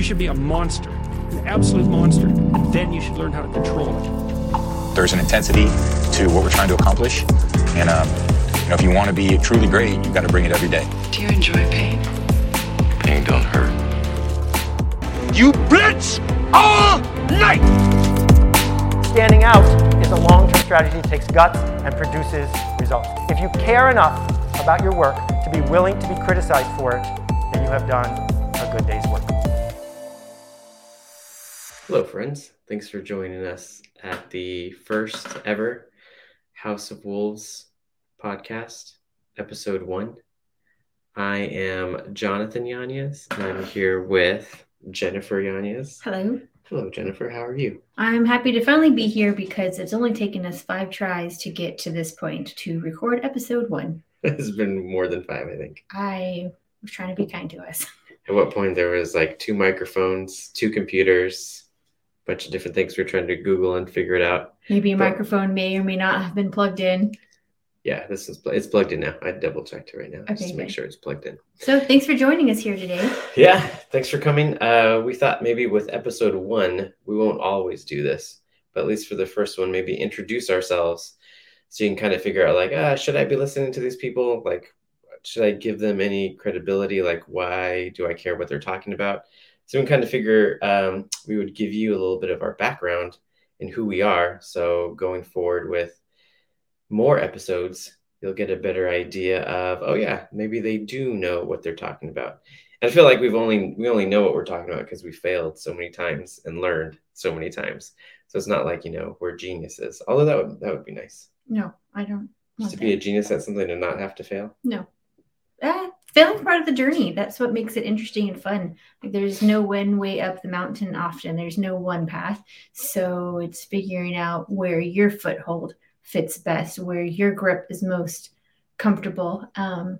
You should be a monster, an absolute monster, and then you should learn how to control it. There's an intensity to what we're trying to accomplish, and um, you know, if you want to be truly great, you've got to bring it every day. Do you enjoy pain? Pain don't hurt. You blitz all night! Standing out is a long-term strategy that takes guts and produces results. If you care enough about your work to be willing to be criticized for it, then you have done a good day's work. Hello, friends. Thanks for joining us at the first ever House of Wolves podcast, episode one. I am Jonathan Yanez, and I'm here with Jynafer Yanez. Hello. Hello, Jynafer. How are you? I'm happy to finally be here because it's only taken us five tries to get to this point to record episode one. It's been more than five, I think. I was trying to be kind to us. At what point there was like two microphones, two computers, bunch of different things we are trying to Google and figure it out. Maybe a But- microphone may or may not have been plugged in. Yeah, this is it's plugged in now. I double checked it right now just Okay, to make sure it's plugged in. So thanks for joining us here today. Yeah, thanks for coming. Uh, we thought maybe with episode one, we won't always do this, but at least for the first one, maybe introduce ourselves so you can kind of figure out like, ah, should I be listening to these people? Like, should I give them any credibility? Like, why do I care what they're talking about? So we kind of figure um, we would give you a little bit of our background and who we are. So going forward with more episodes, you'll get a better idea of, oh yeah, maybe they do know what they're talking about. And I feel like we've only we only know what we're talking about because we failed so many times and learned so many times. So it's not like you know we're geniuses. Although that would that would be nice No, I don't just to be a genius at something and not have to fail. No. Ah, failing's part of the journey. That's what makes it interesting and fun. Like there's no one way up the mountain often. There's no one path. So it's figuring out where your foothold fits best, where your grip is most comfortable. Um,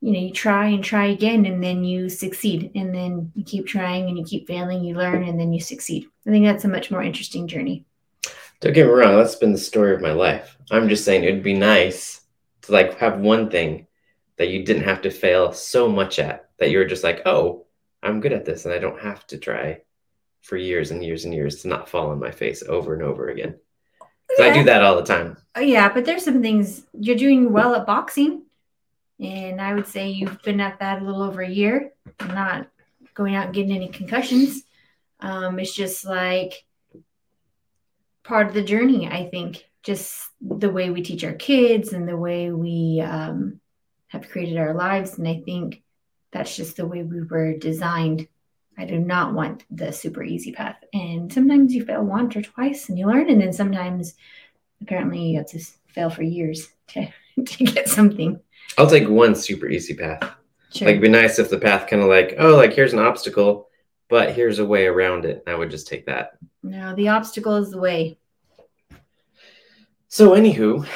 you know, you try and try again and then you succeed. And then you keep trying and you keep failing, you learn and then you succeed. I think that's a much more interesting journey. Don't get me wrong, that's been the story of my life. I'm just saying it'd be nice to like have one thing that you didn't have to fail so much at that you were just like, oh, I'm good at this and I don't have to try for years and years and years to not fall on my face over and over again. 'Cause I do that all the time. Oh, yeah, but there's some things you're doing well at boxing. And I would say you've been at that a little over a year, not going out and getting any concussions. Um, it's just like part of the journey, I think. Just the way we teach our kids and the way we um, have created our lives. And I think that's just the way we were designed. I do not want the super easy path. And sometimes you fail once or twice and you learn. And then sometimes apparently you have to fail for years to, to get something. I'll take one super easy path. Sure. Like it'd be nice if the path kind of like, oh, like here's an obstacle, but here's a way around it. I would just take that. no, the obstacle is the way. So, anywho,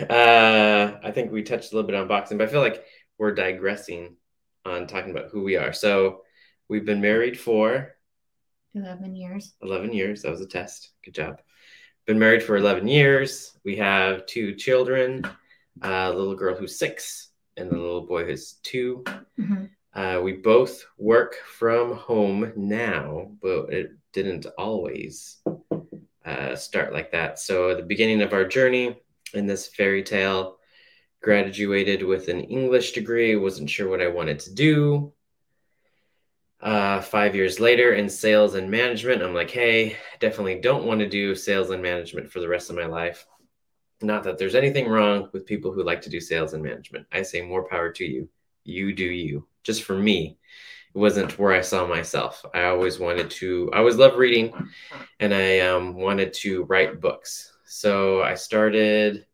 uh, I think we touched a little bit on boxing, but I feel like we're digressing on talking about who we are. So, we've been married for 11 years. 11 years. That was a test. Good job. Been married for 11 years. We have two children a little girl who's six and a little boy who's two. Mhm. Uh, we both work from home now, but it didn't always uh, start like that. So, at the beginning of our journey in this fairy tale, graduated with an English degree, wasn't sure what I wanted to do. Uh, five years later in sales and management, I'm like, hey, definitely don't want to do sales and management for the rest of my life. Not that there's anything wrong with people who like to do sales and management. I say more power to you. You do you. Just for me, it wasn't where I saw myself. I always wanted to, I always loved reading and I um, wanted to write books. So I started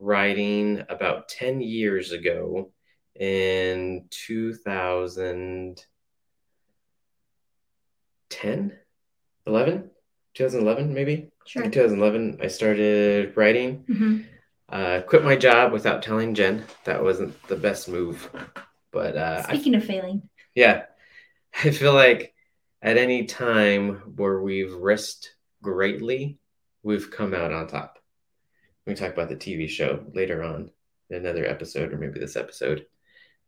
writing about 10 years ago in 2010, 11, 2011, maybe. Sure. In 2011, I started writing. Mhm. Uh, quit my job without telling Jen. That wasn't the best move, but uh, I Speaking of failing, yeah. I feel like at any time where we've risked greatly, we've come out on top. We talk about the TV show later on in another episode, or maybe this episode.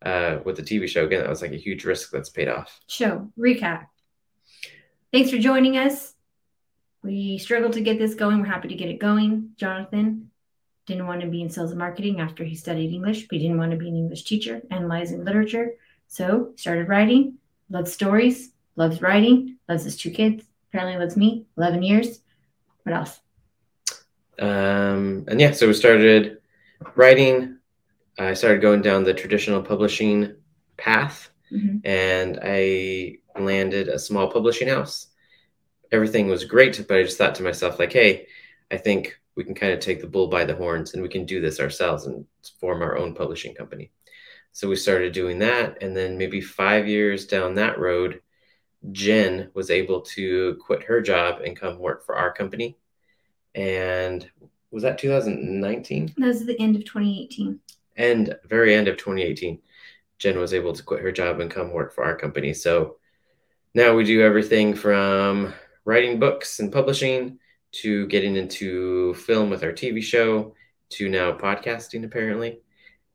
Uh, with the TV show, again, that was like a huge risk that's paid off. show recap. thanks for joining us. We struggled to get this going. We're happy to get it going. Jonathan didn't want to be in sales and marketing after he studied English, but he didn't want to be an English teacher, analyzing literature. So started writing, loves stories, loves writing, loves his two kids, apparently loves me, 11 years. What else? Um, and yeah, so we started writing. I started going down the traditional publishing path, Mhm. and I landed a small publishing house. Everything was great, but I just thought to myself, like, hey, I think we can kind of take the bull by the horns and we can do this ourselves and form our own publishing company. So we started doing that, and then maybe five years down that road, Jen was able to quit her job and come work for our company. And was that 2019? That was the end of 2018. and very end of 2018 jen was able to quit her job and come work for our company so now we do everything from writing books and publishing to getting into film with our tv show to now podcasting apparently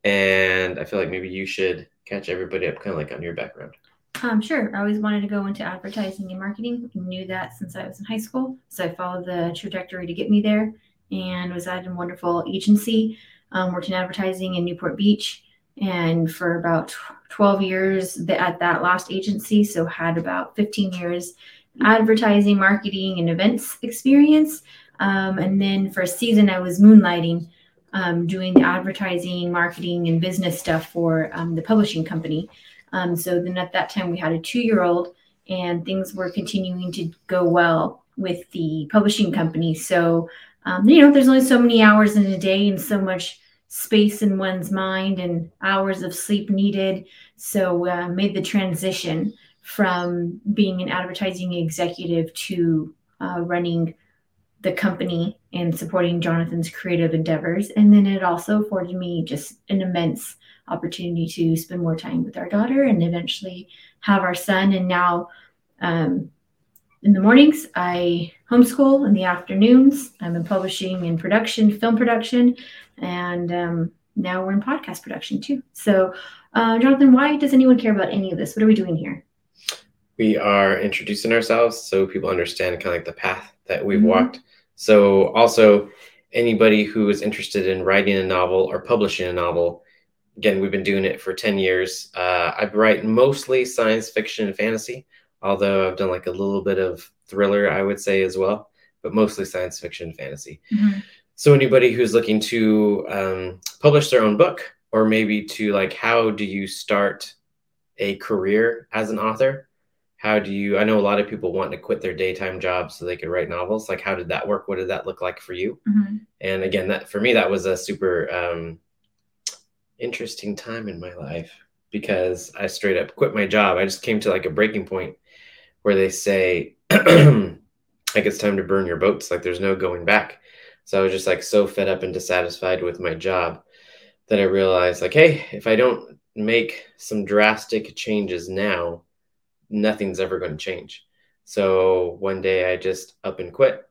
and i feel like maybe you should catch everybody up kind of like on your background Um, sure. I always wanted to go into advertising and marketing. Knew that since I was in high school. So I followed the trajectory to get me there and was at a wonderful agency. Um, worked in advertising in Newport Beach and for about 12 years at that last agency. So had about 15 years advertising, marketing, and events experience. Um, and then for a season, I was moonlighting, um, doing the advertising, marketing, and business stuff for um, the publishing company. Um, so then at that time we had a two-year-old, and things were continuing to go well with the publishing company. So um, you know, there's only so many hours in a day and so much space in one's mind and hours of sleep needed. So uh, made the transition from being an advertising executive to uh, running the company and supporting Jonathan's creative endeavors. And then it also afforded me just an immense opportunity to spend more time with our daughter and eventually have our son. And now, um, in the mornings, I homeschool. In the afternoons, I'm in publishing and production, film production, and um, now we're in podcast production too. So, uh, Jonathan, why does anyone care about any of this? What are we doing here? we are introducing ourselves so people understand kind of like the path that we've Mhm. walked. So also anybody who is interested in writing a novel or publishing a novel, again, we've been doing it for 10 years. Uh, I write mostly science fiction and fantasy, although I've done like a little bit of thriller, I would say as well, but mostly science fiction and fantasy. So anybody who's looking to um, publish their own book or maybe to like, how do you start a career as an author? how do you i know a lot of people want to quit their daytime job so they could write novels like how did that work what did that look like for you Mhm. and again that for me that was a super um, interesting time in my life because i straight up quit my job i just came to like a breaking point where they say like it's time to burn your boats like there's no going back so i was just like so fed up and dissatisfied with my job that i realized like hey if i don't make some drastic changes now nothing's ever going to change. So one day I just up and quit,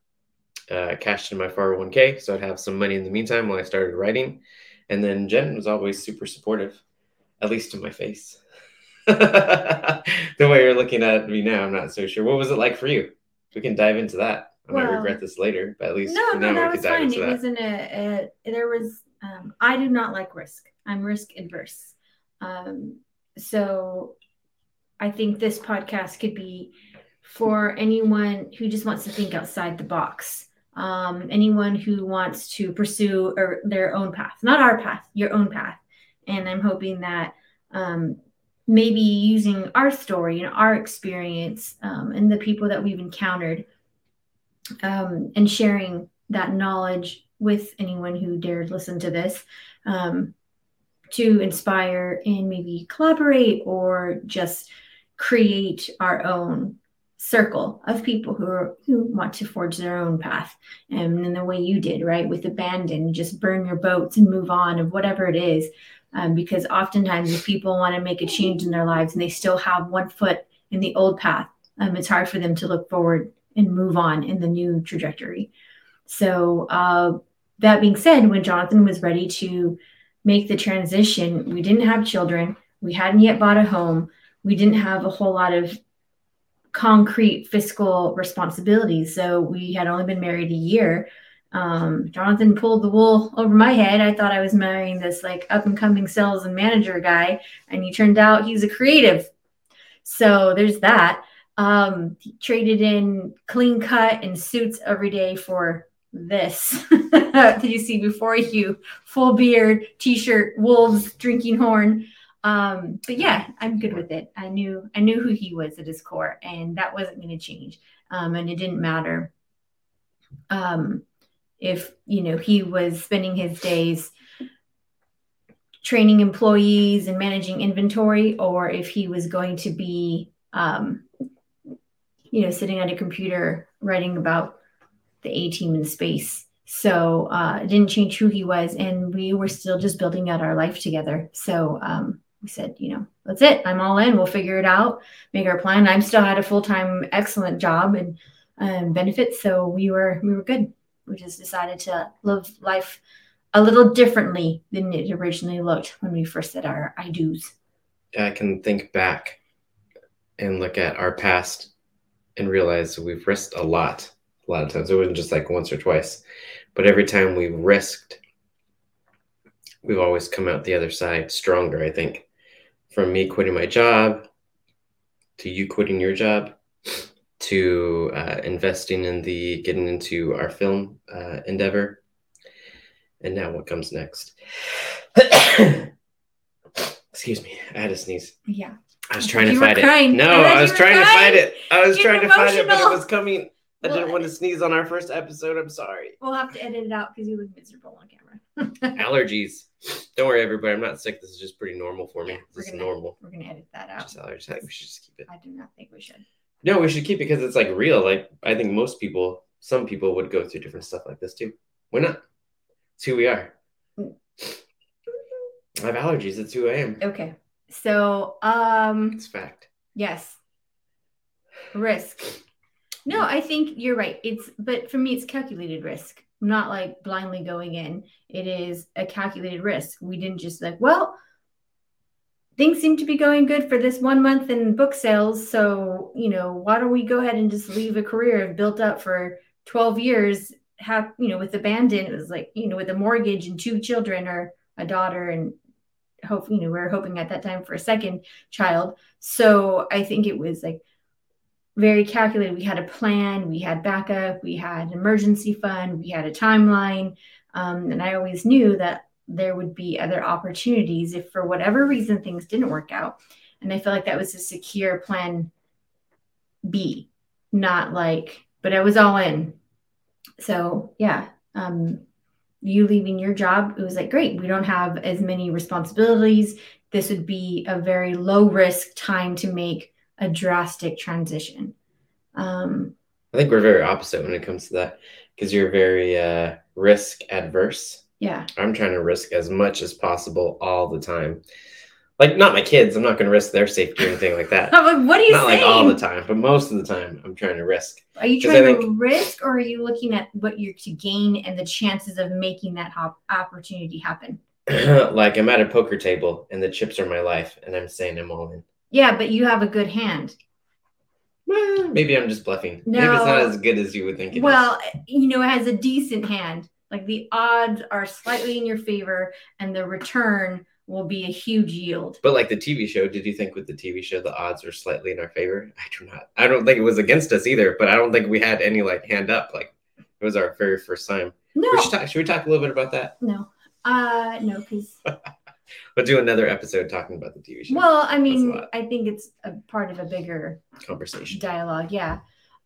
uh, cashed in my 401k. So I'd have some money in the meantime while I started writing. And then Jen was always super supportive, at least to my face. the way you're looking at me now, I'm not so sure. What was it like for you? We can dive into that. I might regret this later, but at least No, for no, now that we can dive fine. into It that. wasn't a, a there was um, I do not like risk. I'm risk adverse. Um, so I think this podcast could be for anyone who just wants to think outside the box. Um, anyone who wants to pursue or their own path, not our path, your own path. And I'm hoping that um, maybe using our story and our experience um, and the people that we've encountered um, and sharing that knowledge with anyone who dared listen to this um, to inspire and maybe collaborate or just create our own circle of people who are who want to forge their own path. And in the way you did right with abandon just burn your boats and move on of whatever it is. Um, because oftentimes if people want to make a change in their lives and they still have one foot in the old path um, it's hard for them to look forward and move on in the new trajectory. So uh, that being said when jonathan was ready to make the transition we didn't have children. We hadn't yet bought a home. We didn't have a whole lot of concrete fiscal responsibilities. So we had only been married a year. Um, Jonathan pulled the wool over my head. I thought I was marrying this like up and coming sales and manager guy, and he turned out he's a creative. So there's that. Um, traded in clean cut and suits every day for this that you see before you full beard, t shirt, wolves drinking horn. Um, but yeah, I'm good with it. I knew I knew who he was at his core, and that wasn't going to change. Um, and it didn't matter um, if you know he was spending his days training employees and managing inventory, or if he was going to be um, you know sitting at a computer writing about the A team in space. So uh, it didn't change who he was, and we were still just building out our life together. So um, we said, you know, that's it. I'm all in. We'll figure it out, make our plan. I'm still had a full time, excellent job and um, benefits, so we were we were good. We just decided to live life a little differently than it originally looked when we first said our I do's. I can think back and look at our past and realize we've risked a lot. A lot of times. It wasn't just like once or twice, but every time we risked, we've always come out the other side stronger, I think. From me quitting my job to you quitting your job to uh, investing in the getting into our film uh, endeavor. And now what comes next? Excuse me, I had a sneeze. Yeah. I was trying to fight it. No, I I was trying to fight it. I was You're trying to fight it, but it was coming. I didn't want to sneeze on our first episode. I'm sorry. We'll have to edit it out because you look miserable on camera. Allergies. Don't worry, everybody. I'm not sick. This is just pretty normal for me. Yeah, this is gonna- normal. We're gonna edit that out. Just allergies. I we should just keep it. I do not think we should. No, we should keep it because it's like real. Like I think most people, some people would go through different stuff like this too. Why not? It's who we are. I have allergies. It's who I am. Okay. So um It's fact. yes. Risk. No, I think you're right. It's but for me it's calculated risk. I'm not like blindly going in. It is a calculated risk. We didn't just like, well, things seem to be going good for this one month in book sales. So, you know, why don't we go ahead and just leave a career I've built up for 12 years, have, you know, with abandon, it was like, you know, with a mortgage and two children or a daughter and hope, you know, we are hoping at that time for a second child. So I think it was like very calculated. We had a plan, we had backup, we had an emergency fund, we had a timeline. Um, and I always knew that there would be other opportunities if for whatever reason things didn't work out. And I feel like that was a secure plan B, not like, but I was all in. So yeah, um, you leaving your job, it was like, great, we don't have as many responsibilities. This would be a very low risk time to make a drastic transition. Um, I think we're very opposite when it comes to that because you're very uh, risk adverse. yeah, I'm trying to risk as much as possible all the time. Like not my kids. I'm not going to risk their safety or anything like that. Like, what are you not saying? like all the time, but most of the time, I'm trying to risk. Are you trying to think- risk, or are you looking at what you're to gain and the chances of making that hop- opportunity happen? like I'm at a poker table and the chips are my life, and I'm saying I'm all in. Yeah, but you have a good hand. Well, maybe I'm just bluffing. Maybe it's not as good as you would think it is. Well, you know, it has a decent hand. Like the odds are slightly in your favor, and the return will be a huge yield. But like the TV show, did you think with the TV show the odds were slightly in our favor? I do not. I don't think it was against us either, but I don't think we had any like hand up. Like it was our very first time. No, We should, talk, should we talk a little bit about that? no, uh, no, because We'll do another episode talking about the TV show well, I mean. I think it's a part of a bigger conversation. dialogue yeah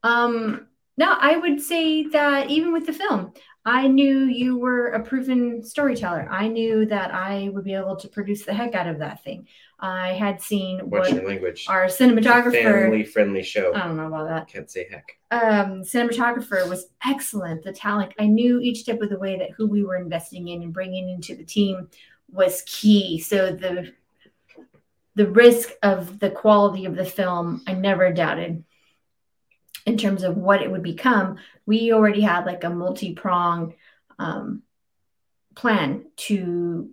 um no i would say that even with the film i knew you were a proven storyteller i knew that i would be able to produce the heck out of that thing i had seen What's what your language? our cinematographer Family friendly show. i don't know about that Can't say heck. um cinematographer was excellent the talent i knew each step of the way that who we were investing in and bringing into the team was key so the the risk of the quality of the film i never doubted in terms of what it would become we already had like a multi-pronged um, plan to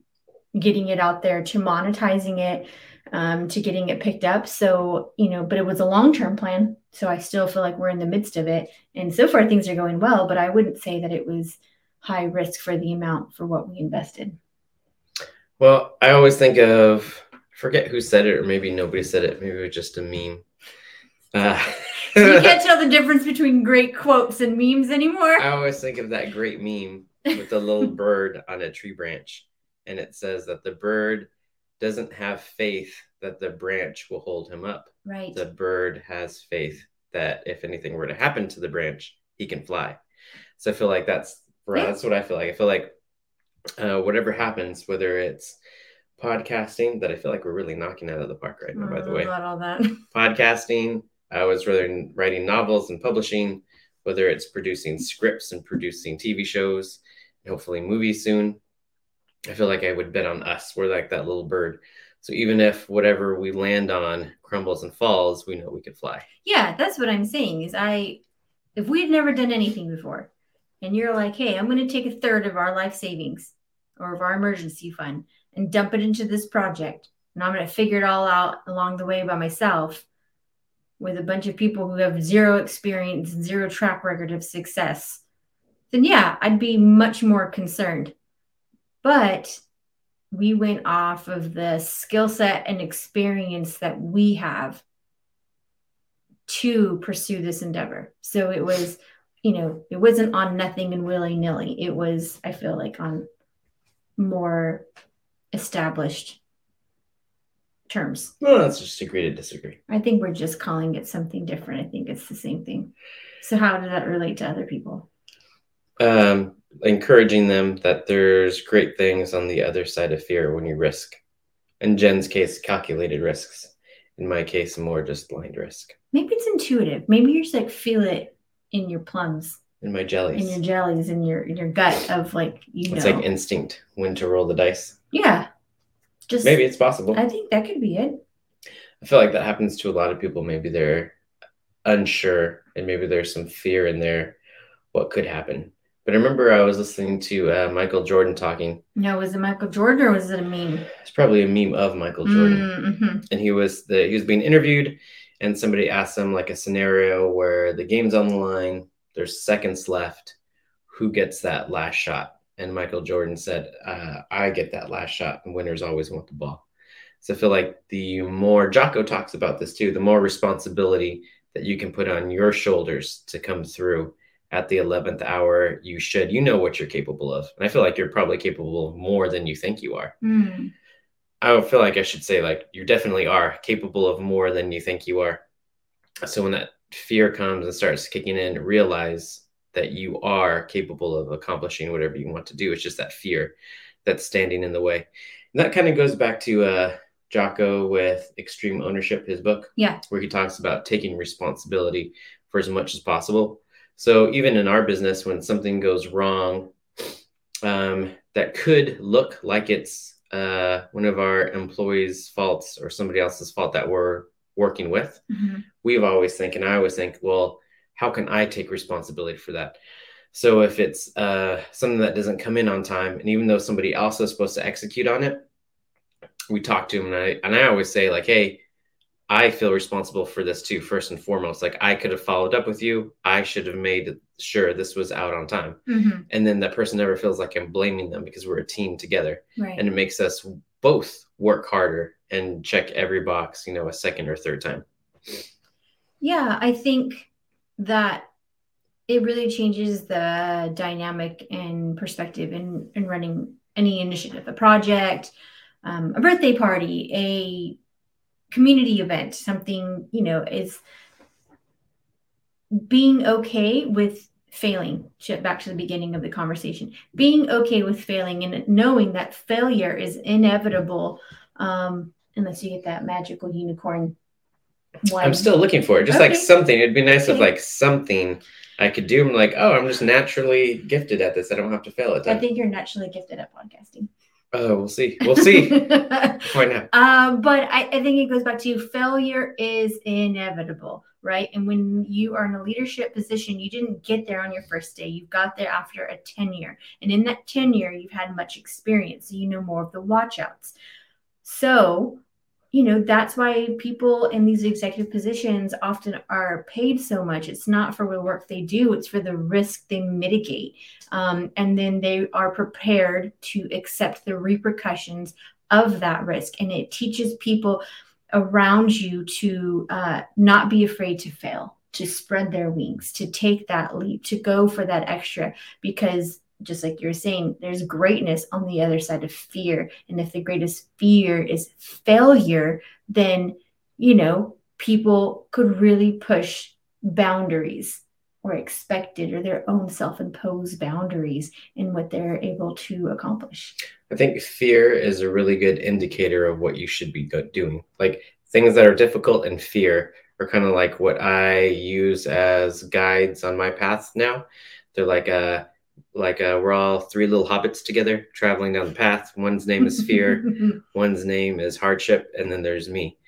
getting it out there to monetizing it um, to getting it picked up. So, you know, but it was a long term plan. So I still feel like we're in the midst of it. And so far, things are going well, but I wouldn't say that it was high risk for the amount for what we invested. Well, I always think of, I forget who said it, or maybe nobody said it. Maybe it was just a meme. Uh, you can't tell the difference between great quotes and memes anymore. I always think of that great meme with the little bird on a tree branch. And it says that the bird doesn't have faith that the branch will hold him up. Right. The bird has faith that if anything were to happen to the branch, he can fly. So I feel like that's Yeah. that's what I feel like. I feel like uh, whatever happens, whether it's podcasting that I feel like we're really knocking out of the park right now, by the way. Not all that. Podcasting, I was rather writing novels and publishing, whether it's producing scripts and producing TV shows, and hopefully movies soon. I feel like I would bet on us. We're like that little bird. So even if whatever we land on crumbles and falls, we know we could fly. Yeah, that's what I'm saying. Is I, if we had never done anything before, and you're like, hey, I'm going to take a third of our life savings or of our emergency fund and dump it into this project, and I'm going to figure it all out along the way by myself with a bunch of people who have zero experience, zero track record of success, then yeah, I'd be much more concerned. But we went off of the skill set and experience that we have to pursue this endeavor. So it was, you know, it wasn't on nothing and willy nilly. It was, I feel like, on more established terms. Well, let's just agree to disagree. I think we're just calling it something different. I think it's the same thing. So, how did that relate to other people? Um, encouraging them that there's great things on the other side of fear when you risk. In Jen's case, calculated risks. In my case, more just blind risk. Maybe it's intuitive. Maybe you just like feel it in your plums, In my jellies, in your jellies, in your in your gut of like you it's know. It's like instinct when to roll the dice. yeah. Just Maybe it's possible. I think that could be it. I feel like that happens to a lot of people. Maybe they're unsure and maybe there's some fear in there what could happen. But I remember I was listening to uh, Michael Jordan talking. No, was it Michael Jordan or was it a meme? It's probably a meme of Michael Jordan. Mm-hmm. and he was the he was being interviewed and somebody asked him like a scenario where the game's on the line there's seconds left. Who gets that last shot? And michael jordan said uh, i get that last shot and winners always want the ball. So i feel like the more jocko talks about this too the more responsibility that you can put on your shoulders to come through at the 11th hour you should. You know what you're capable of. And i feel like you're probably capable of more than you think you are. Mm. I feel like I should say like you definitely are capable of more than you think you are. So when that fear comes and starts kicking in, realize that you are capable of accomplishing whatever you want to do. It's just that fear that's standing in the way. And that kind of goes back to uh Jocko with Extreme Ownership, his book, Yeah. where he talks about taking responsibility for as much as possible. So even in our business, when something goes wrong, um, that could look like it's uh, one of our employees' faults or somebody else's fault that we're working with, Mhm. we've always think, and I always think, well, how can I take responsibility for that? So if it's uh, something that doesn't come in on time, and even though somebody else is supposed to execute on it, we talk to them, and I and I always say like, hey, I feel responsible for this too, first and foremost. Like I could have followed up with you. I should have made sure this was out on time. Mhm. And then that person never feels like I'm blaming them because we're a team together Right. and it makes us both work harder and check every box, you know, a second or third time. Yeah, I think that it really changes the dynamic and perspective in, in running any initiative, a project, um, a birthday party, a community event, something, you know, is being okay with failing. Back to the beginning of the conversation, being okay with failing and knowing that failure is inevitable um, unless you get that magical unicorn. One. I'm still looking for it, just like something. It'd be nice if like something I could do. I'm like, oh, I'm just naturally gifted at this. I don't have to fail at it I think you're naturally gifted at podcasting. Oh, we'll see. We'll see. Find out. um, but I, I think it goes back to failure is inevitable, right? And when you are in a leadership position, you didn't get there on your first day. You got there after a tenure. And in that tenure, you've had much experience. So you know more of the watchouts. So you know that's why people in these executive positions often are paid so much. It's not for the work they do it's for the risk they mitigate. Um, and then they are prepared to accept the repercussions of that risk. And it teaches people around you to uh, not be afraid to fail to spread their wings to take that leap to go for that extra because just like you're saying, there's greatness on the other side of fear. And if the greatest fear is failure, then, you know, people could really push boundaries or expected or their own self imposed boundaries in what they're able to accomplish. I think fear is a really good indicator of what you should be doing. Like things that are difficult and fear are kind of like what I use as guides on my path now. They're like a like uh, we're all three little hobbits together traveling down the path. One's name is fear, one's name is hardship, and then there's me.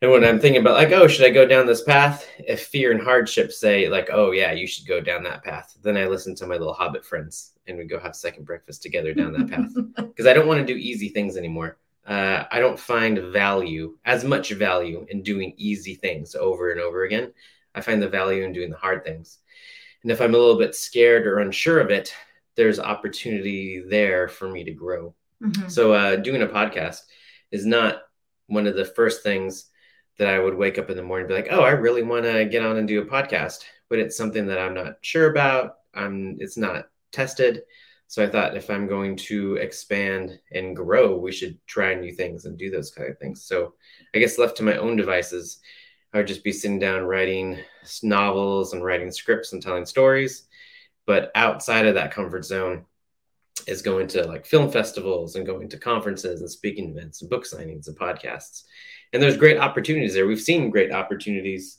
And when I'm thinking about like, oh, should I go down this path? If fear and hardship say like, oh yeah, you should go down that path, then I listen to my little hobbit friends and we go have second breakfast together down that path because I don't want to do easy things anymore. Uh, I don't find value as much value in doing easy things over and over again. I find the value in doing the hard things. And if I'm a little bit scared or unsure of it, there's opportunity there for me to grow. Mm-hmm. So uh, doing a podcast is not one of the first things that I would wake up in the morning and be like, oh, I really want to get on and do a podcast, but it's something that I'm not sure about. I'm it's not tested. So I thought if I'm going to expand and grow, we should try new things and do those kind of things. So I guess left to my own devices, I would just be sitting down writing novels and writing scripts and telling stories. But outside of that comfort zone is going to like film festivals and going to conferences and speaking events and book signings and podcasts. And there's great opportunities there. We've seen great opportunities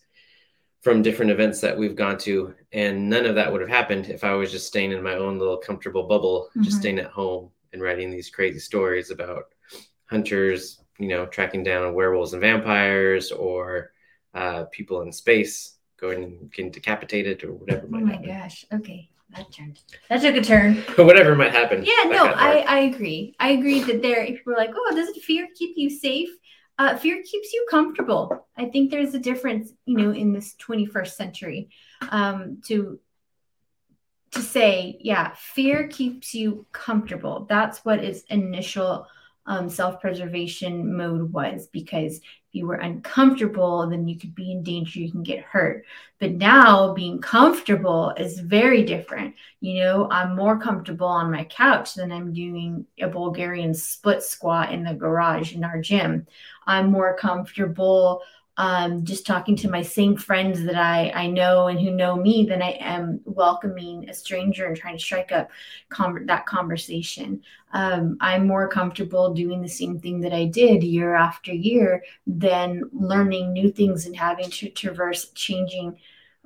from different events that we've gone to. And none of that would have happened if I was just staying in my own little comfortable bubble, mm-hmm. just staying at home and writing these crazy stories about hunters, you know, tracking down werewolves and vampires or uh, people in space going and getting decapitated or whatever might oh my happen. gosh. Okay. That turned that took a turn. Whatever might happen. Yeah no I, I agree. I agree that there if people are like oh doesn't fear keep you safe? Uh, fear keeps you comfortable. I think there's a difference you know in this 21st century um, to to say yeah fear keeps you comfortable. That's what its initial um, self-preservation mode was because if you were uncomfortable, then you could be in danger, you can get hurt. But now being comfortable is very different. You know, I'm more comfortable on my couch than I'm doing a Bulgarian split squat in the garage in our gym. I'm more comfortable um, just talking to my same friends that I, I know and who know me than I am welcoming a stranger and trying to strike up that conversation. Um, I'm more comfortable doing the same thing that I did year after year than learning new things and having to traverse changing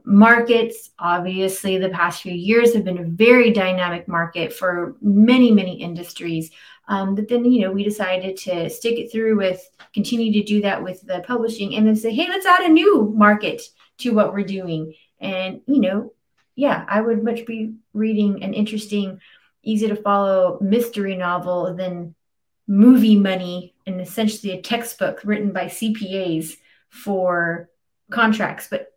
markets. Obviously, the past few years have been a very dynamic market for many, many industries. Um, but then, you know, we decided to stick it through with continue to do that with the publishing and then say, hey, let's add a new market to what we're doing. And, you know, yeah, I would much be reading an interesting, easy to follow mystery novel than movie money and essentially a textbook written by CPAs for contracts. But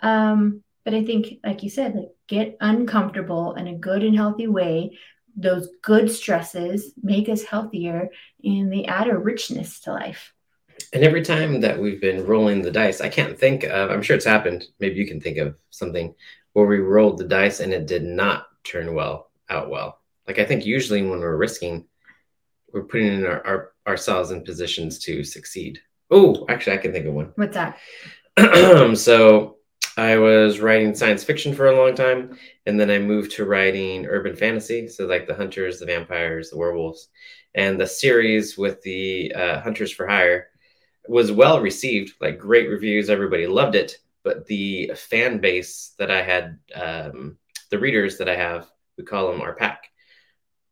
um, but I think, like you said, like get uncomfortable in a good and healthy way those good stresses make us healthier and they add a richness to life. And every time that we've been rolling the dice, I can't think of, I'm sure it's happened. Maybe you can think of something where we rolled the dice and it did not turn well out well. Like I think usually when we're risking, we're putting in our, our ourselves in positions to succeed. Oh, actually, I can think of one. What's that? so I was writing science fiction for a long time, and then I moved to writing urban fantasy. So, like the hunters, the vampires, the werewolves. And the series with the uh, Hunters for Hire was well received, like great reviews. Everybody loved it. But the fan base that I had, um, the readers that I have, we call them our pack,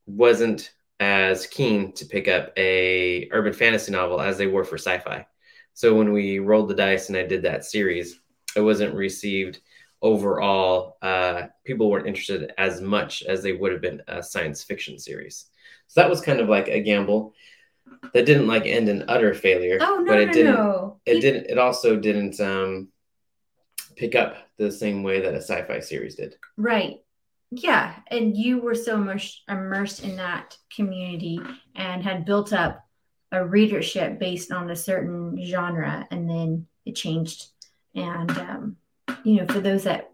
wasn't as keen to pick up a urban fantasy novel as they were for sci-fi. So when we rolled the dice and I did that series, it wasn't received overall. Uh, people weren't interested as much as they would have been a science fiction series. So that was kind of like a gamble. that didn't like end in utter failure. Oh no, but it no, didn't. no. It He- didn't. It also didn't um, pick up the same way that a sci-fi series did. Right. Yeah. And you were so immersed, immersed in that community and had built up a readership based on a certain genre and then it changed. And, um, you know, for those that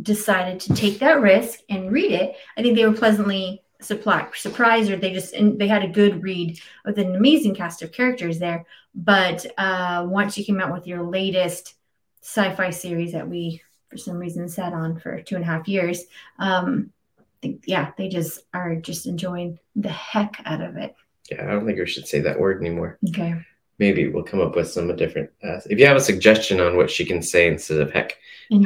decided to take that risk and read it, I think they were pleasantly supply, surprised or they just, and they had a good read with an amazing cast of characters there. But uh, once you came out with your latest sci fi series that we for some reason sat on for two and a half years. Um, I think, yeah, they just are just enjoying the heck out of it. Yeah, I don't think we should say that word anymore. Okay. Maybe we'll come up with some different. Uh, if you have a suggestion on what she can say instead of heck,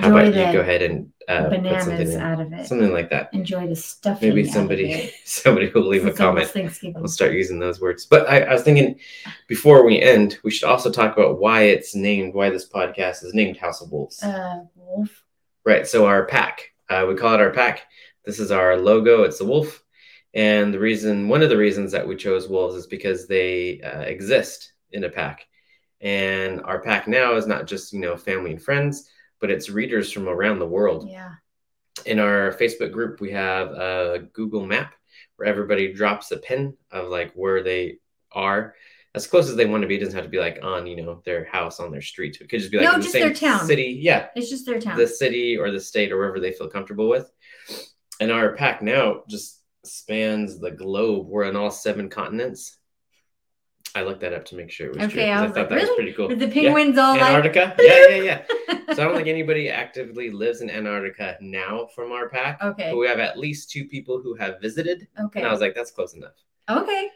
how about you go ahead and uh, put something, in, out of it. something like that. Enjoy the stuffing. Maybe somebody somebody will leave a comment. We'll start using those words. But I, I was thinking before we end, we should also talk about why it's named, why this podcast is named House of Wolves. Uh, wolf. Right. So our pack, uh, we call it our pack. This is our logo. It's the wolf, and the reason, one of the reasons that we chose wolves is because they uh, exist in a pack, and our pack now is not just you know family and friends, but it's readers from around the world. Yeah. In our Facebook group, we have a Google Map where everybody drops a pin of like where they are. As close as they want to be, it doesn't have to be like on, you know, their house on their street. It could just be like No, the just same their town. city. Yeah, It's just their town. the city or the state or wherever they feel comfortable with. And our pack now just spans the globe. We're on all seven continents. I looked that up to make sure it was Okay, true. I I, thought like, that was pretty cool. The Yeah. penguins all like Antarctica? Yeah, yeah, yeah. So I don't think anybody actively lives in Antarctica now from our pack. Okay. But we have at least two people who have visited. okay. And I was like, that's close enough. okay.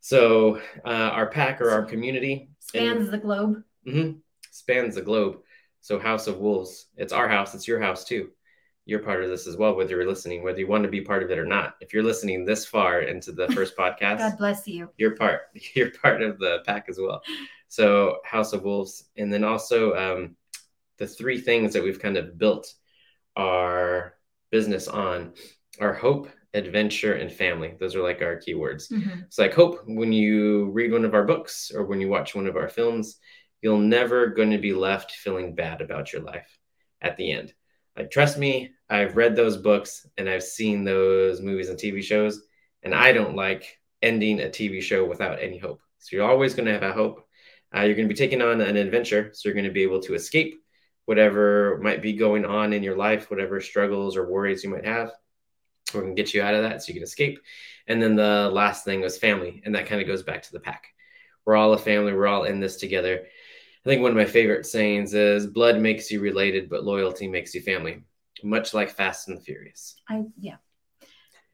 So uh, our pack or our community Spans the globe. Mhm. spans the globe. So House of Wolves, it's our house, it's your house too. You're part of this as well, whether you're listening, whether you want to be part of it or not. If you're listening this far into the first podcast, God bless you. you're part you're part of the pack as well so house of wolves and then also um, the three things that we've kind of built our business on are hope adventure and family those are like our keywords Mhm. it's like hope when you read one of our books or when you watch one of our films you're never going to be left feeling bad about your life at the end like trust me i've read those books and i've seen those movies and tv shows and i don't like ending a tv show without any hope. So you're always going to have a hope. Uh, you're going to be taking on an adventure so you're going to be able to escape whatever might be going on in your life whatever struggles or worries you might have. We're going to get you out of that so you can escape. And then the last thing was family and that kind of goes back to the pack. We're all a family. We're all in this together. I think one of my favorite sayings is blood makes you related but loyalty makes you family much like fast and the furious I yeah.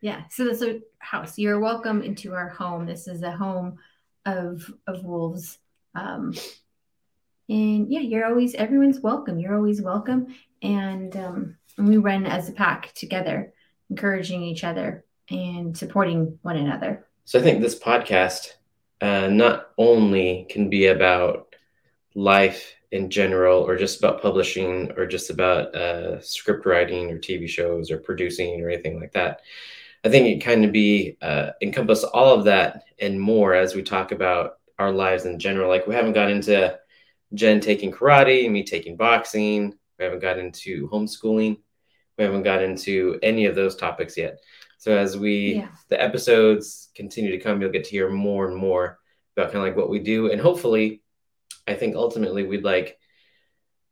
Yeah. So that's a house. You're welcome into our home. This is a home of of wolves. Um and yeah, you're always everyone's welcome. You're always welcome. And um we run as a pack together, encouraging each other and supporting one another. So I think this podcast uh, not only can be about life in general, or just about publishing, or just about uh, script writing, or TV shows, or producing, or anything like that. I think it kind of be uh, encompass all of that and more as we talk about our lives in general. Like we haven't got into Jen taking karate, me taking boxing. We haven't got into homeschooling. We haven't got into any of those topics yet. So as we Yeah. the episodes continue to come, you'll get to hear more and more about kind of like what we do. And hopefully, I think ultimately we'd like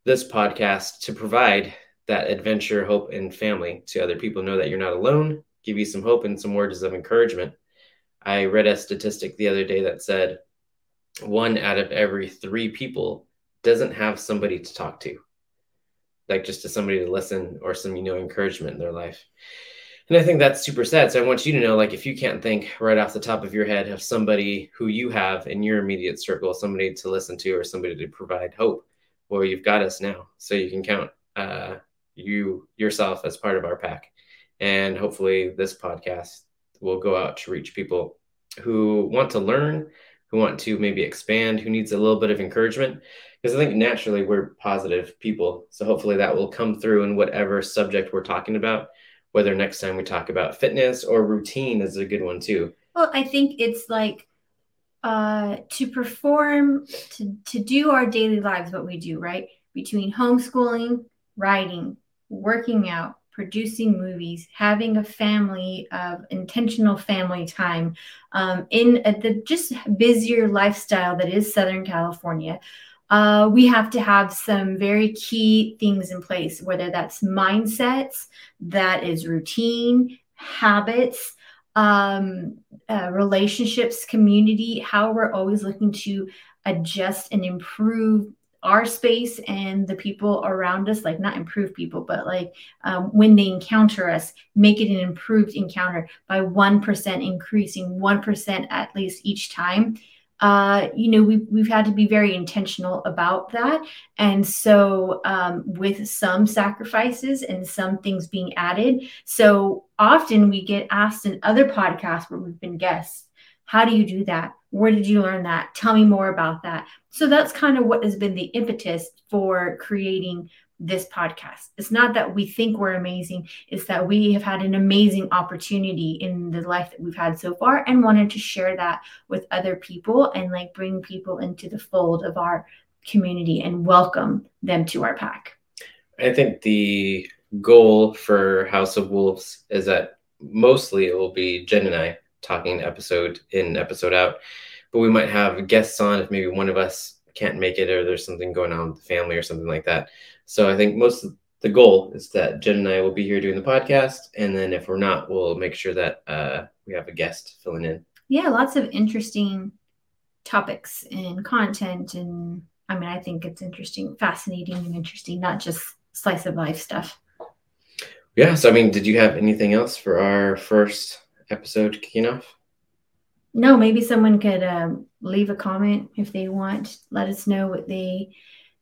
this podcast to provide that adventure, hope, and family to other people. Know that you're not alone, give you some hope and some words of encouragement. I read a statistic the other day that said one out of every three people doesn't have somebody to talk to, like just to somebody to listen or some, you know, encouragement in their life. And I think that's super sad. So I want you to know, like, if you can't think right off the top of your head of somebody who you have in your immediate circle, somebody to listen to or somebody to provide hope, well, you've got us now. So you can count uh, you yourself as part of our pack. And hopefully, this podcast will go out to reach people who want to learn, who want to maybe expand, who needs a little bit of encouragement. Because I think naturally we're positive people. So hopefully that will come through in whatever subject we're talking about whether next time we talk about fitness or routine is a good one too. Well, I think it's like uh, to perform, to, to do our daily lives, what we do, right? Between homeschooling, writing, working out, producing movies, having a family of intentional family time um, in a, the just busier lifestyle that is Southern California. Uh, we have to have some very key things in place, whether that's mindsets, that is routine, habits, um, uh, relationships, community, how we're always looking to adjust and improve our space and the people around us like not improve people but like um, when they encounter us make it an improved encounter by 1% increasing 1% at least each time uh, you know we've, we've had to be very intentional about that and so um, with some sacrifices and some things being added so often we get asked in other podcasts where we've been guests how do you do that where did you learn that? Tell me more about that. So that's kind of what has been the impetus for creating this podcast. It's not that we think we're amazing, it's that we have had an amazing opportunity in the life that we've had so far and wanted to share that with other people and like bring people into the fold of our community and welcome them to our pack. I think the goal for House of Wolves is that mostly it will be Jen and I talking episode in, episode out. But we might have guests on if maybe one of us can't make it or there's something going on with the family or something like that. So I think most of the goal is that Jen and I will be here doing the podcast. And then if we're not, we'll make sure that uh, we have a guest filling in. Yeah, lots of interesting topics and content. And I mean, I think it's interesting, fascinating, and interesting, not just slice of life stuff. Yeah. So, I mean, did you have anything else for our first episode kicking off? No, maybe someone could um, leave a comment if they want. Let us know what they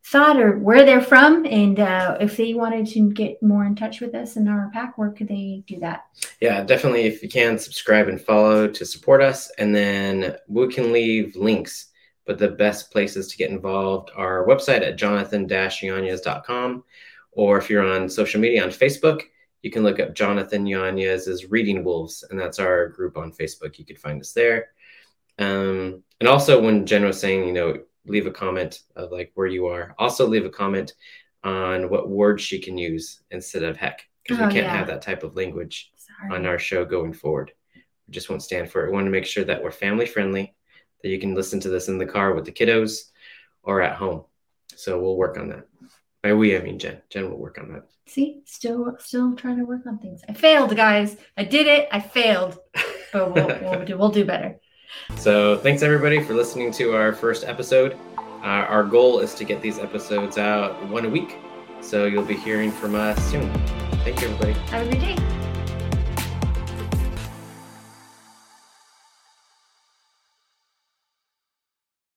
thought or where they're from, and uh, if they wanted to get more in touch with us in our pack, where could they do that? Yeah, definitely. If you can, subscribe and follow to support us, and then we can leave links. But the best places to get involved are our website at jonathan-yanez.com, or if you're on social media on Facebook, you can look up Jonathan Yanez's Reading Wolves, and that's our group on Facebook. You could find us there. Um, and also, when Jen was saying, you know, leave a comment of like where you are. Also, leave a comment on what words she can use instead of heck, because oh, we can't yeah. have that type of language Sorry. on our show going forward. We just won't stand for it. We want to make sure that we're family friendly, that you can listen to this in the car with the kiddos or at home. So we'll work on that. By we, I mean Jen. Jen will work on that. See, still, still trying to work on things. I failed, guys. I did it. I failed, but we'll, we'll, do, we'll do better. So, thanks everybody for listening to our first episode. Uh, our goal is to get these episodes out one a week, so you'll be hearing from us soon. Thank you, everybody. Have a great day.